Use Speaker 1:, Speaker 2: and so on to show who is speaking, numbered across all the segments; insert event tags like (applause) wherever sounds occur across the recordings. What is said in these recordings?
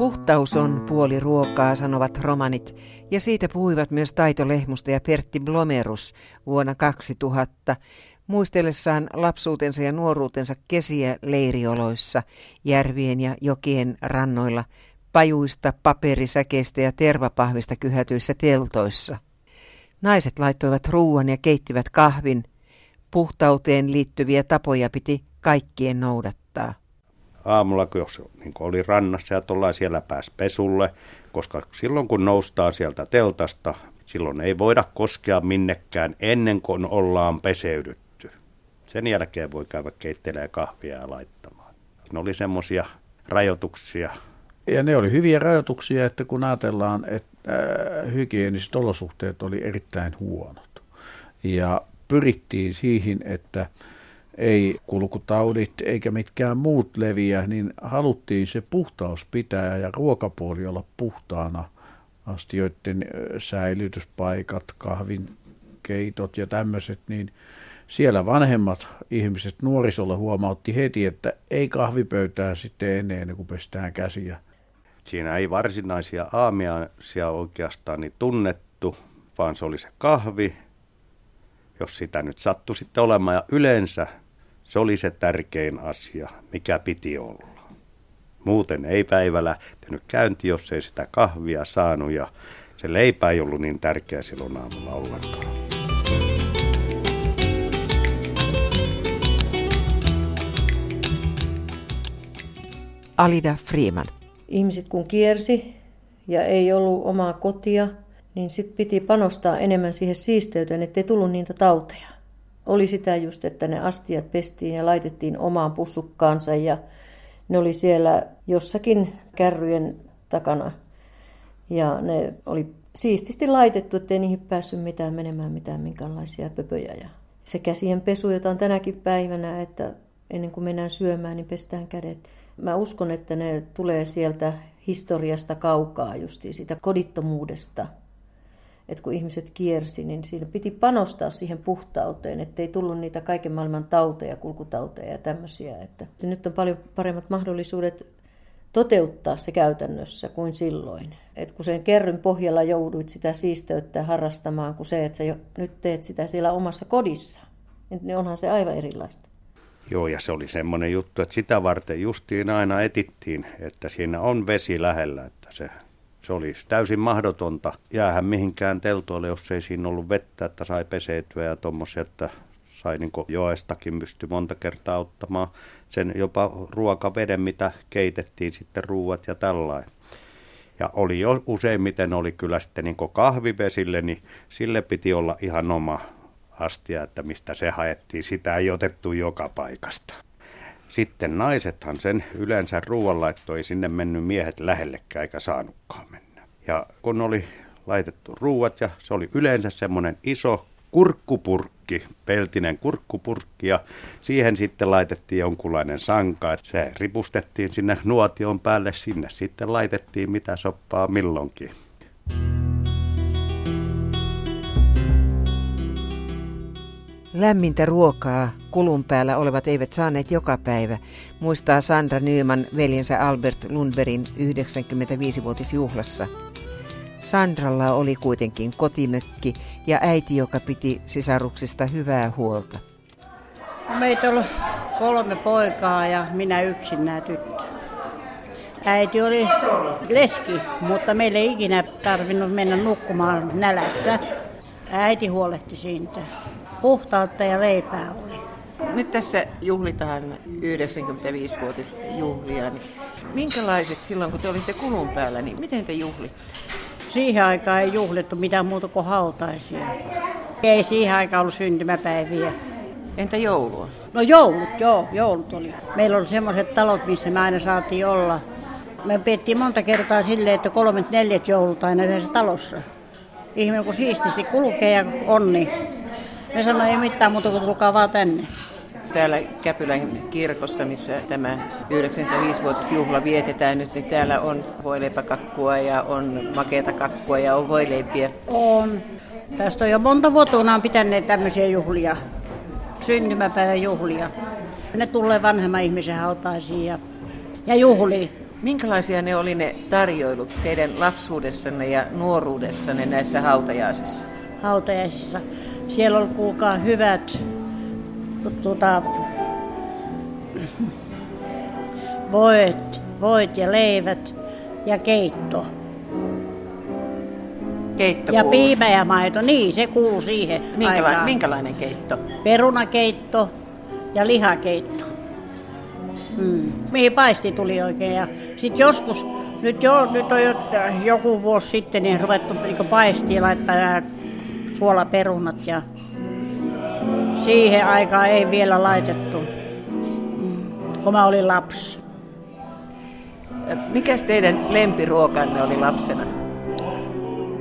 Speaker 1: Puhtaus on puoli ruokaa, sanovat romanit, ja siitä puhuivat myös Taito Lehmusta ja Pertti Blomerus vuonna 2000, muistellessaan lapsuutensa ja nuoruutensa kesiä leirioloissa, järvien ja jokien rannoilla, pajuista, paperisäkeistä ja tervapahvista kyhätyissä teltoissa. Naiset laittoivat ruuan ja keittivät kahvin. Puhtauteen liittyviä tapoja piti kaikkien noudattaa
Speaker 2: aamulla, jos niin oli rannassa ja tuolla siellä pääsi pesulle, koska silloin kun noustaan sieltä teltasta, silloin ei voida koskea minnekään ennen kuin ollaan peseydytty. Sen jälkeen voi käydä keittelee kahvia ja laittamaan. Ne oli semmoisia rajoituksia.
Speaker 3: Ja ne oli hyviä rajoituksia, että kun ajatellaan, että äh, hygieniset olosuhteet oli erittäin huonot. Ja pyrittiin siihen, että ei kulkutaudit eikä mitkään muut leviä, niin haluttiin se puhtaus pitää ja ruokapuoli olla puhtaana. Astioiden säilytyspaikat, kahvin keitot ja tämmöiset, niin siellä vanhemmat ihmiset nuorisolla huomautti heti, että ei kahvipöytää sitten ennen kuin pestään käsiä.
Speaker 2: Siinä ei varsinaisia aamiaisia oikeastaan niin tunnettu, vaan se oli se kahvi, jos sitä nyt sattui sitten olemaan. Ja yleensä se oli se tärkein asia, mikä piti olla. Muuten ei päivä lähtenyt käynti, jos ei sitä kahvia saanut ja se leipä ei ollut niin tärkeä silloin aamulla ollenkaan.
Speaker 1: Alida Freeman.
Speaker 4: Ihmiset kun kiersi ja ei ollut omaa kotia, niin sitten piti panostaa enemmän siihen siisteyteen, ettei tullut niitä tauteja oli sitä just, että ne astiat pestiin ja laitettiin omaan pussukkaansa ja ne oli siellä jossakin kärryjen takana. Ja ne oli siististi laitettu, ettei niihin päässyt mitään menemään mitään minkäänlaisia pöpöjä. Ja se käsien pesu, jota on tänäkin päivänä, että ennen kuin mennään syömään, niin pestään kädet. Mä uskon, että ne tulee sieltä historiasta kaukaa, justi siitä kodittomuudesta, että kun ihmiset kiersi, niin siinä piti panostaa siihen puhtauteen, ettei tullut niitä kaiken maailman tauteja, kulkutauteja ja tämmöisiä. Että nyt on paljon paremmat mahdollisuudet toteuttaa se käytännössä kuin silloin. Et kun sen kerryn pohjalla jouduit sitä siisteyttä harrastamaan, kuin se, että sä jo, nyt teet sitä siellä omassa kodissa, niin onhan se aivan erilaista.
Speaker 2: Joo, ja se oli semmoinen juttu, että sitä varten justiin aina etittiin, että siinä on vesi lähellä, että se se olisi täysin mahdotonta jäähän mihinkään teltoille, jos ei siinä ollut vettä, että sai peseytyä ja tuommoisia, että sai niin joestakin pysty monta kertaa ottamaan sen jopa ruokaveden, mitä keitettiin sitten ruuat ja tällainen. Ja oli jo useimmiten oli kyllä sitten niin kahvivesille, niin sille piti olla ihan oma astia, että mistä se haettiin. Sitä ei otettu joka paikasta. Sitten naisethan sen yleensä ruoanlaitto ei sinne mennyt miehet lähellekään eikä saanutkaan mennä. Ja kun oli laitettu ruuat ja se oli yleensä semmoinen iso kurkkupurkki, peltinen kurkkupurkki ja siihen sitten laitettiin jonkunlainen sanka, että se ripustettiin sinne nuotion päälle, sinne sitten laitettiin mitä soppaa milloinkin.
Speaker 1: Lämmintä ruokaa kulun päällä olevat eivät saaneet joka päivä, muistaa Sandra Nyman veljensä Albert Lundbergin 95-vuotisjuhlassa. Sandralla oli kuitenkin kotimökki ja äiti, joka piti sisaruksista hyvää huolta.
Speaker 5: Meitä oli kolme poikaa ja minä yksin nämä tyttö. Äiti oli leski, mutta meille ei ikinä tarvinnut mennä nukkumaan nälässä. Äiti huolehti siitä puhtautta ja leipää oli.
Speaker 6: Nyt tässä juhlitaan 95-vuotisjuhlia. Niin minkälaiset silloin, kun te olitte kulun päällä, niin miten te juhlitte?
Speaker 5: Siihen aikaan ei juhlittu mitään muuta kuin hautaisia. Ei siihen aikaan ollut syntymäpäiviä.
Speaker 6: Entä joulua?
Speaker 5: No joulut, joo, joulut oli. Meillä oli semmoiset talot, missä me aina saatiin olla. Me piettiin monta kertaa silleen, että kolmet neljät joulut aina yhdessä talossa. Ihminen kun siististi kulkee ja onni, ne sanoi, ei mitään muuta kuin tulkaa vaan tänne.
Speaker 6: Täällä Käpylän kirkossa, missä tämä 95-vuotisjuhla vietetään nyt, niin täällä on voileipäkakkua ja on makeata kakkua ja on voileipiä.
Speaker 5: On. Tästä on jo monta vuotta, on pitäneet tämmöisiä juhlia, syntymäpäivän juhlia. Ne tulee vanhemman ihmisen hautaisiin ja, ja juhliin.
Speaker 6: Minkälaisia ne oli ne tarjoilut teidän lapsuudessanne ja nuoruudessanne näissä hautajaisissa?
Speaker 5: Hautajaisissa. Siellä oli kuulkaa hyvät tuota, voit, voit ja leivät ja keitto.
Speaker 6: Keitto
Speaker 5: Ja
Speaker 6: kuuluu.
Speaker 5: piimä ja maito, niin se kuuluu siihen
Speaker 6: Minkäla-
Speaker 5: aikaan.
Speaker 6: minkälainen keitto?
Speaker 5: Perunakeitto ja lihakeitto. Mm. Mihin paisti tuli oikein. Ja sitten joskus, nyt, jo, nyt on jo, joku vuosi sitten, niin ruvettu niin paistia laittaa suolaperunat ja siihen aikaan ei vielä laitettu, mm. kun mä olin lapsi.
Speaker 6: Mikäs teidän lempiruokanne oli lapsena?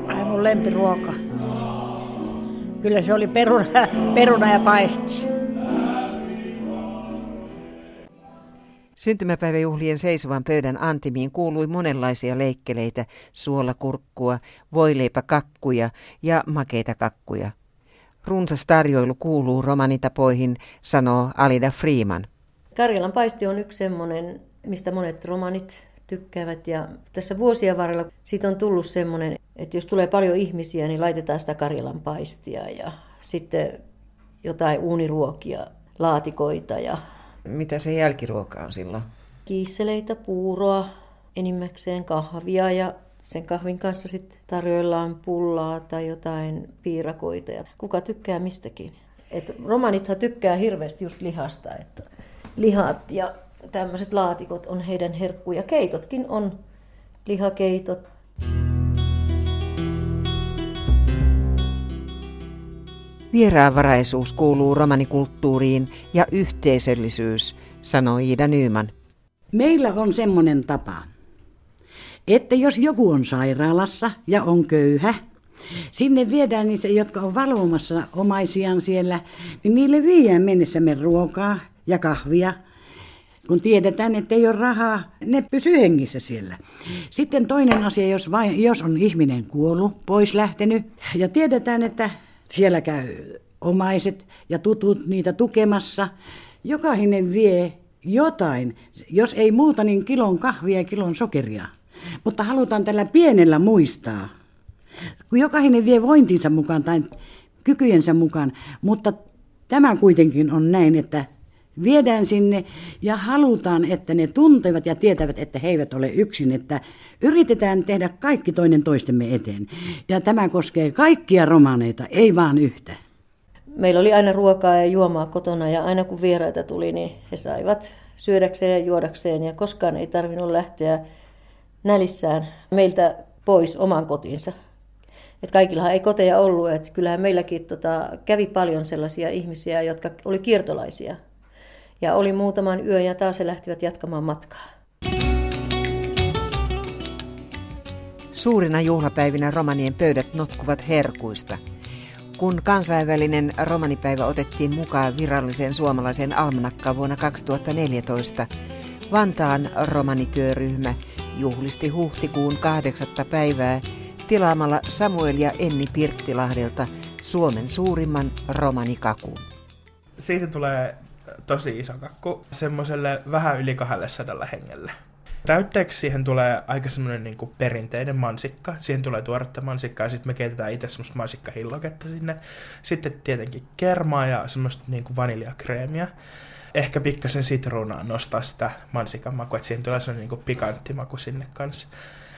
Speaker 5: Ai mun lempiruoka. Kyllä se oli peruna, peruna ja paisti.
Speaker 1: Syntymäpäiväjuhlien seisovan pöydän antimiin kuului monenlaisia leikkeleitä, suolakurkkua, voileipäkakkuja ja makeita kakkuja. Runsas tarjoilu kuuluu romanitapoihin, sanoo Alida Freeman.
Speaker 4: Karjalan paisti on yksi semmoinen, mistä monet romanit tykkäävät. Ja tässä vuosien varrella siitä on tullut semmoinen, että jos tulee paljon ihmisiä, niin laitetaan sitä Karjalan paistia ja sitten jotain uuniruokia, laatikoita ja
Speaker 1: Mitä se jälkiruoka on silloin?
Speaker 4: kiisseleitä, puuroa, enimmäkseen kahvia ja sen kahvin kanssa sitten tarjoillaan pullaa tai jotain piirakoita ja kuka tykkää mistäkin. Et romanithan tykkää hirveästi just lihasta, että lihat ja tämmöiset laatikot on heidän herkkuja. Keitotkin on lihakeitot.
Speaker 1: Vieraanvaraisuus kuuluu romanikulttuuriin ja yhteisöllisyys, sanoi Iida Nyyman.
Speaker 7: Meillä on semmoinen tapa, että jos joku on sairaalassa ja on köyhä, sinne viedään niitä, jotka on valvomassa omaisiaan siellä, niin niille viedään mennessämme ruokaa ja kahvia, kun tiedetään, että ei ole rahaa, ne pysyy hengissä siellä. Sitten toinen asia, jos, vain, jos on ihminen kuollut, pois lähtenyt, ja tiedetään, että siellä käy omaiset ja tutut niitä tukemassa, jokainen vie jotain, jos ei muuta, niin kilon kahvia ja kilon sokeria. Mutta halutaan tällä pienellä muistaa, kun jokainen vie vointinsa mukaan tai kykyjensä mukaan, mutta tämä kuitenkin on näin, että viedään sinne ja halutaan, että ne tuntevat ja tietävät, että he eivät ole yksin, että yritetään tehdä kaikki toinen toistemme eteen. Ja tämä koskee kaikkia romaneita, ei vaan yhtä.
Speaker 4: Meillä oli aina ruokaa ja juomaa kotona ja aina kun vieraita tuli, niin he saivat syödäkseen ja juodakseen ja koskaan ei tarvinnut lähteä nälissään meiltä pois oman kotinsa. Et kaikillahan ei koteja ollut, että kyllähän meilläkin tota, kävi paljon sellaisia ihmisiä, jotka oli kiertolaisia. Ja oli muutaman yön ja taas he lähtivät jatkamaan matkaa.
Speaker 1: Suurina juhlapäivinä romanien pöydät notkuvat herkuista. Kun kansainvälinen romanipäivä otettiin mukaan viralliseen suomalaiseen almanakkaan vuonna 2014, Vantaan romanityöryhmä juhlisti huhtikuun kahdeksatta päivää tilaamalla Samuel ja Enni Pirttilahdelta Suomen suurimman romanikakun.
Speaker 8: Siitä tulee tosi iso kakku semmoiselle vähän yli 200 hengelle. Täytteeksi siihen tulee aika semmoinen niin perinteinen mansikka. Siihen tulee tuoretta mansikkaa ja sitten me keitetään itse semmoista mansikkahilloketta sinne. Sitten tietenkin kermaa ja semmoista niin kuin vaniljakreemiä. Ehkä pikkasen sitruunaa nostaa sitä mansikan makua, että siihen tulee semmoinen niin pikantti maku sinne kanssa.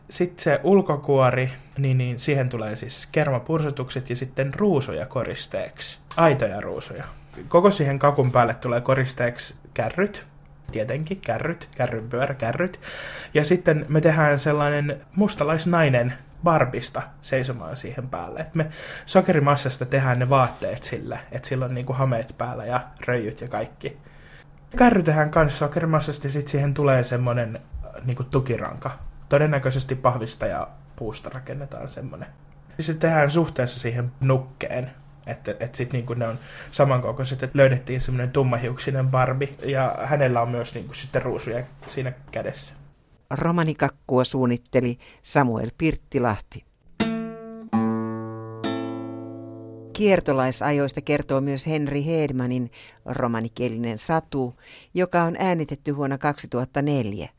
Speaker 8: Sitten se ulkokuori, niin, niin siihen tulee siis kermapursutukset ja sitten ruusuja koristeeksi. Aitoja ruusuja. Koko siihen kakun päälle tulee koristeeksi kärryt, tietenkin kärryt, kärrynpyörä, kärryt. Ja sitten me tehdään sellainen mustalaisnainen barbista seisomaan siihen päälle. Et me sokerimassasta tehdään ne vaatteet sille, että sillä on niinku hameet päällä ja röijyt ja kaikki. Kärry tehdään kanssa sokerimassasta ja sitten siihen tulee semmoinen niinku tukiranka. Todennäköisesti pahvista ja puusta rakennetaan semmoinen. Se tehdään suhteessa siihen nukkeen, että et sitten niinku ne on samankokoiset, että löydettiin semmoinen tummahiuksinen Barbie ja hänellä on myös niinku sitten ruusuja siinä kädessä.
Speaker 1: Romanikakkua suunnitteli Samuel Pirttilahti. Kiertolaisajoista kertoo myös Henri Hedmanin romanikielinen Satu, joka on äänitetty vuonna 2004.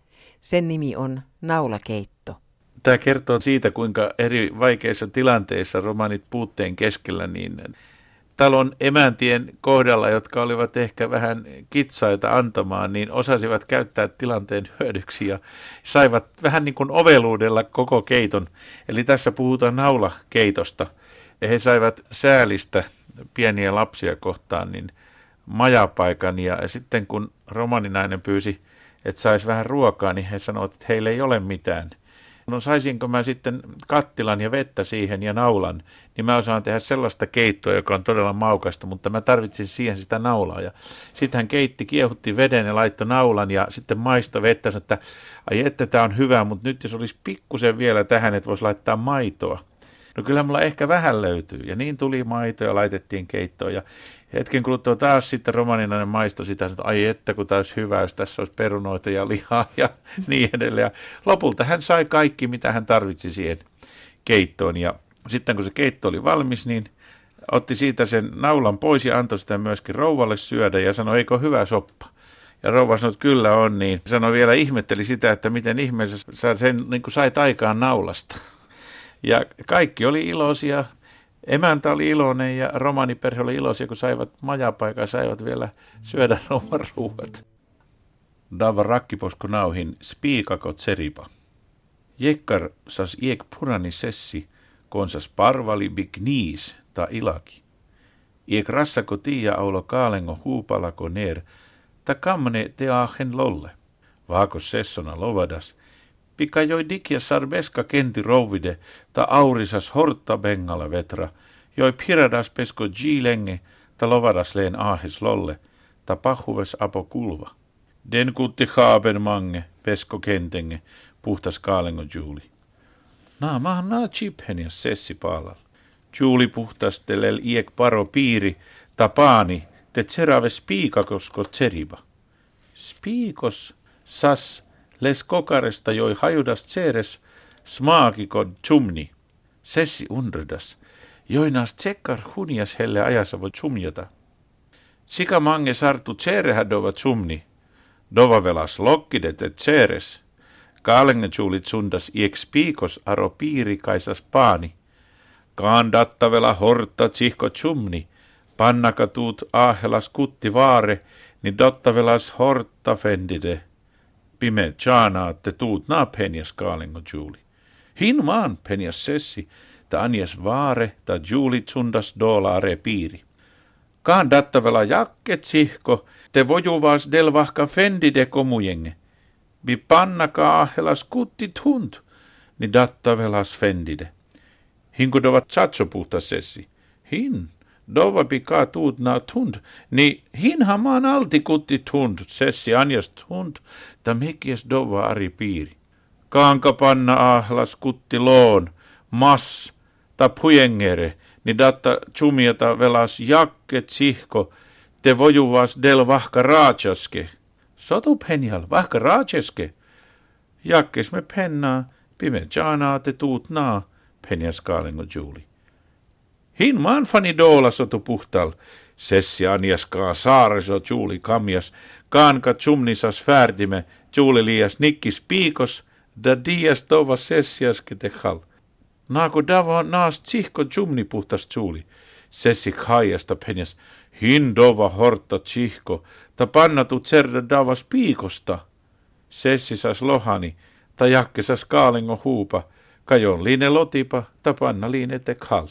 Speaker 1: Sen nimi on Naulakeitto.
Speaker 9: Tämä kertoo siitä, kuinka eri vaikeissa tilanteissa romanit puutteen keskellä niin talon emäntien kohdalla, jotka olivat ehkä vähän kitsaita antamaan, niin osasivat käyttää tilanteen hyödyksi ja saivat vähän niin kuin oveluudella koko keiton. Eli tässä puhutaan naulakeitosta. He saivat säälistä pieniä lapsia kohtaan niin majapaikan ja sitten kun romaninainen pyysi, että saisi vähän ruokaa, niin he sanoivat, että heillä ei ole mitään – no saisinko mä sitten kattilan ja vettä siihen ja naulan, niin mä osaan tehdä sellaista keittoa, joka on todella maukasta, mutta mä tarvitsin siihen sitä naulaa. Ja sitten hän keitti, kiehutti veden ja laittoi naulan ja sitten maista vettä, sanoi, että ai että tämä on hyvä, mutta nyt jos olisi pikkusen vielä tähän, että voisi laittaa maitoa. No kyllä mulla ehkä vähän löytyy. Ja niin tuli maito ja laitettiin keittoon. Ja hetken kuluttua taas sitten romaninainen maisto sitä, että ai että kun taas hyvä, jos tässä olisi perunoita ja lihaa ja (laughs) niin edelleen. Ja lopulta hän sai kaikki, mitä hän tarvitsi siihen keittoon. Ja sitten kun se keitto oli valmis, niin otti siitä sen naulan pois ja antoi sitä myöskin rouvalle syödä ja sanoi, eikö hyvä soppa. Ja rouva sanoi, että kyllä on, niin sanoi vielä, ihmetteli sitä, että miten ihmeessä sä sen niin kuin sait aikaan naulasta. Ja kaikki oli iloisia, Emäntä oli iloinen ja romaniperhe oli iloisia, kun saivat majapaikan, saivat vielä syödä (laughs) rouvan ruuat. Dava rakkiposko nauhin spiikako tseripa. Jekkar sas iek purani sessi, konsas parvali bigniis ta ilaki. Iek rassako tiia aulo kaalengo huupalako ner, ta kamne te ahen lolle. Vaako sessona lovadas, Pika joi dikia sarbeska kenti rouvide, ta aurisas horta bengala vetra, joi piradas pesko lenge, ta lovadas leen ahes lolle, ta pahuves apo kulva. Den kutti haaben mange, pesko kentenge, puhtas kaalengo juuli. Naa mahan naa chiphenia sessi paalal. Juuli puhtas telel iek paro piiri, paani, te tserave spiikakosko tseriba. Spiikos sas les kokaresta joi hajudas tseres smaakiko tsumni. Sessi undredas. Joinas tsekkar hunias helle ajasavo tsumjata. Sika mange sartu tserehä dova tsumni. Dova velas lokkidet et tseres. Kaalenge tsuulit sundas ieks piikos aro piiri kaisas paani. Kaan dattavela horta tsihko tsumni. Pannaka tuut aahelas kutti vaare, niin dottavelas horta fendide pime tjana te tuut na penjas kaalingo juuli. Hin maan penjas sessi, ta anjas vaare, ta juuli tsundas dolare piiri. Kaan dattavela jakket sihko, te vojuvas del vahka fendi de komujenge. Bi panna kaahelas kuttit hunt, ni dattavelas fendide. Hinko dovat tsatso puhta sessi. Hin, Dova pika tuut na tund, ni hinha maan altikutti tund, sessi anjast tund, ta mekies dova ari piiri. Kaanka panna ahlas kutti loon, mas, ta pujengere, ni datta chumiata velas jakket sihko, te vojuvas del vahka raachaske. Sotu penjal, vahka raachaske. Jakkes me pennaa, pime jaanaa te tuut naa, penjas kaalengo juuli. Hin manfani doola sotu puhtal, sessi anjaskaa saareso juuli kamjas, kaanka tsumnisas färdime, juuli liias nikkis piikos, da dias tova sessiaske tehal. Naaku dava naas tsihko tsumni puhtas juuli, sessi haijasta penjas, hin dova horta tsihko, ta pannatu tserda davas piikosta. Sessi sas lohani, ta jakke sas kaalengo huupa, kajon liine lotipa, ta panna liine tekhal.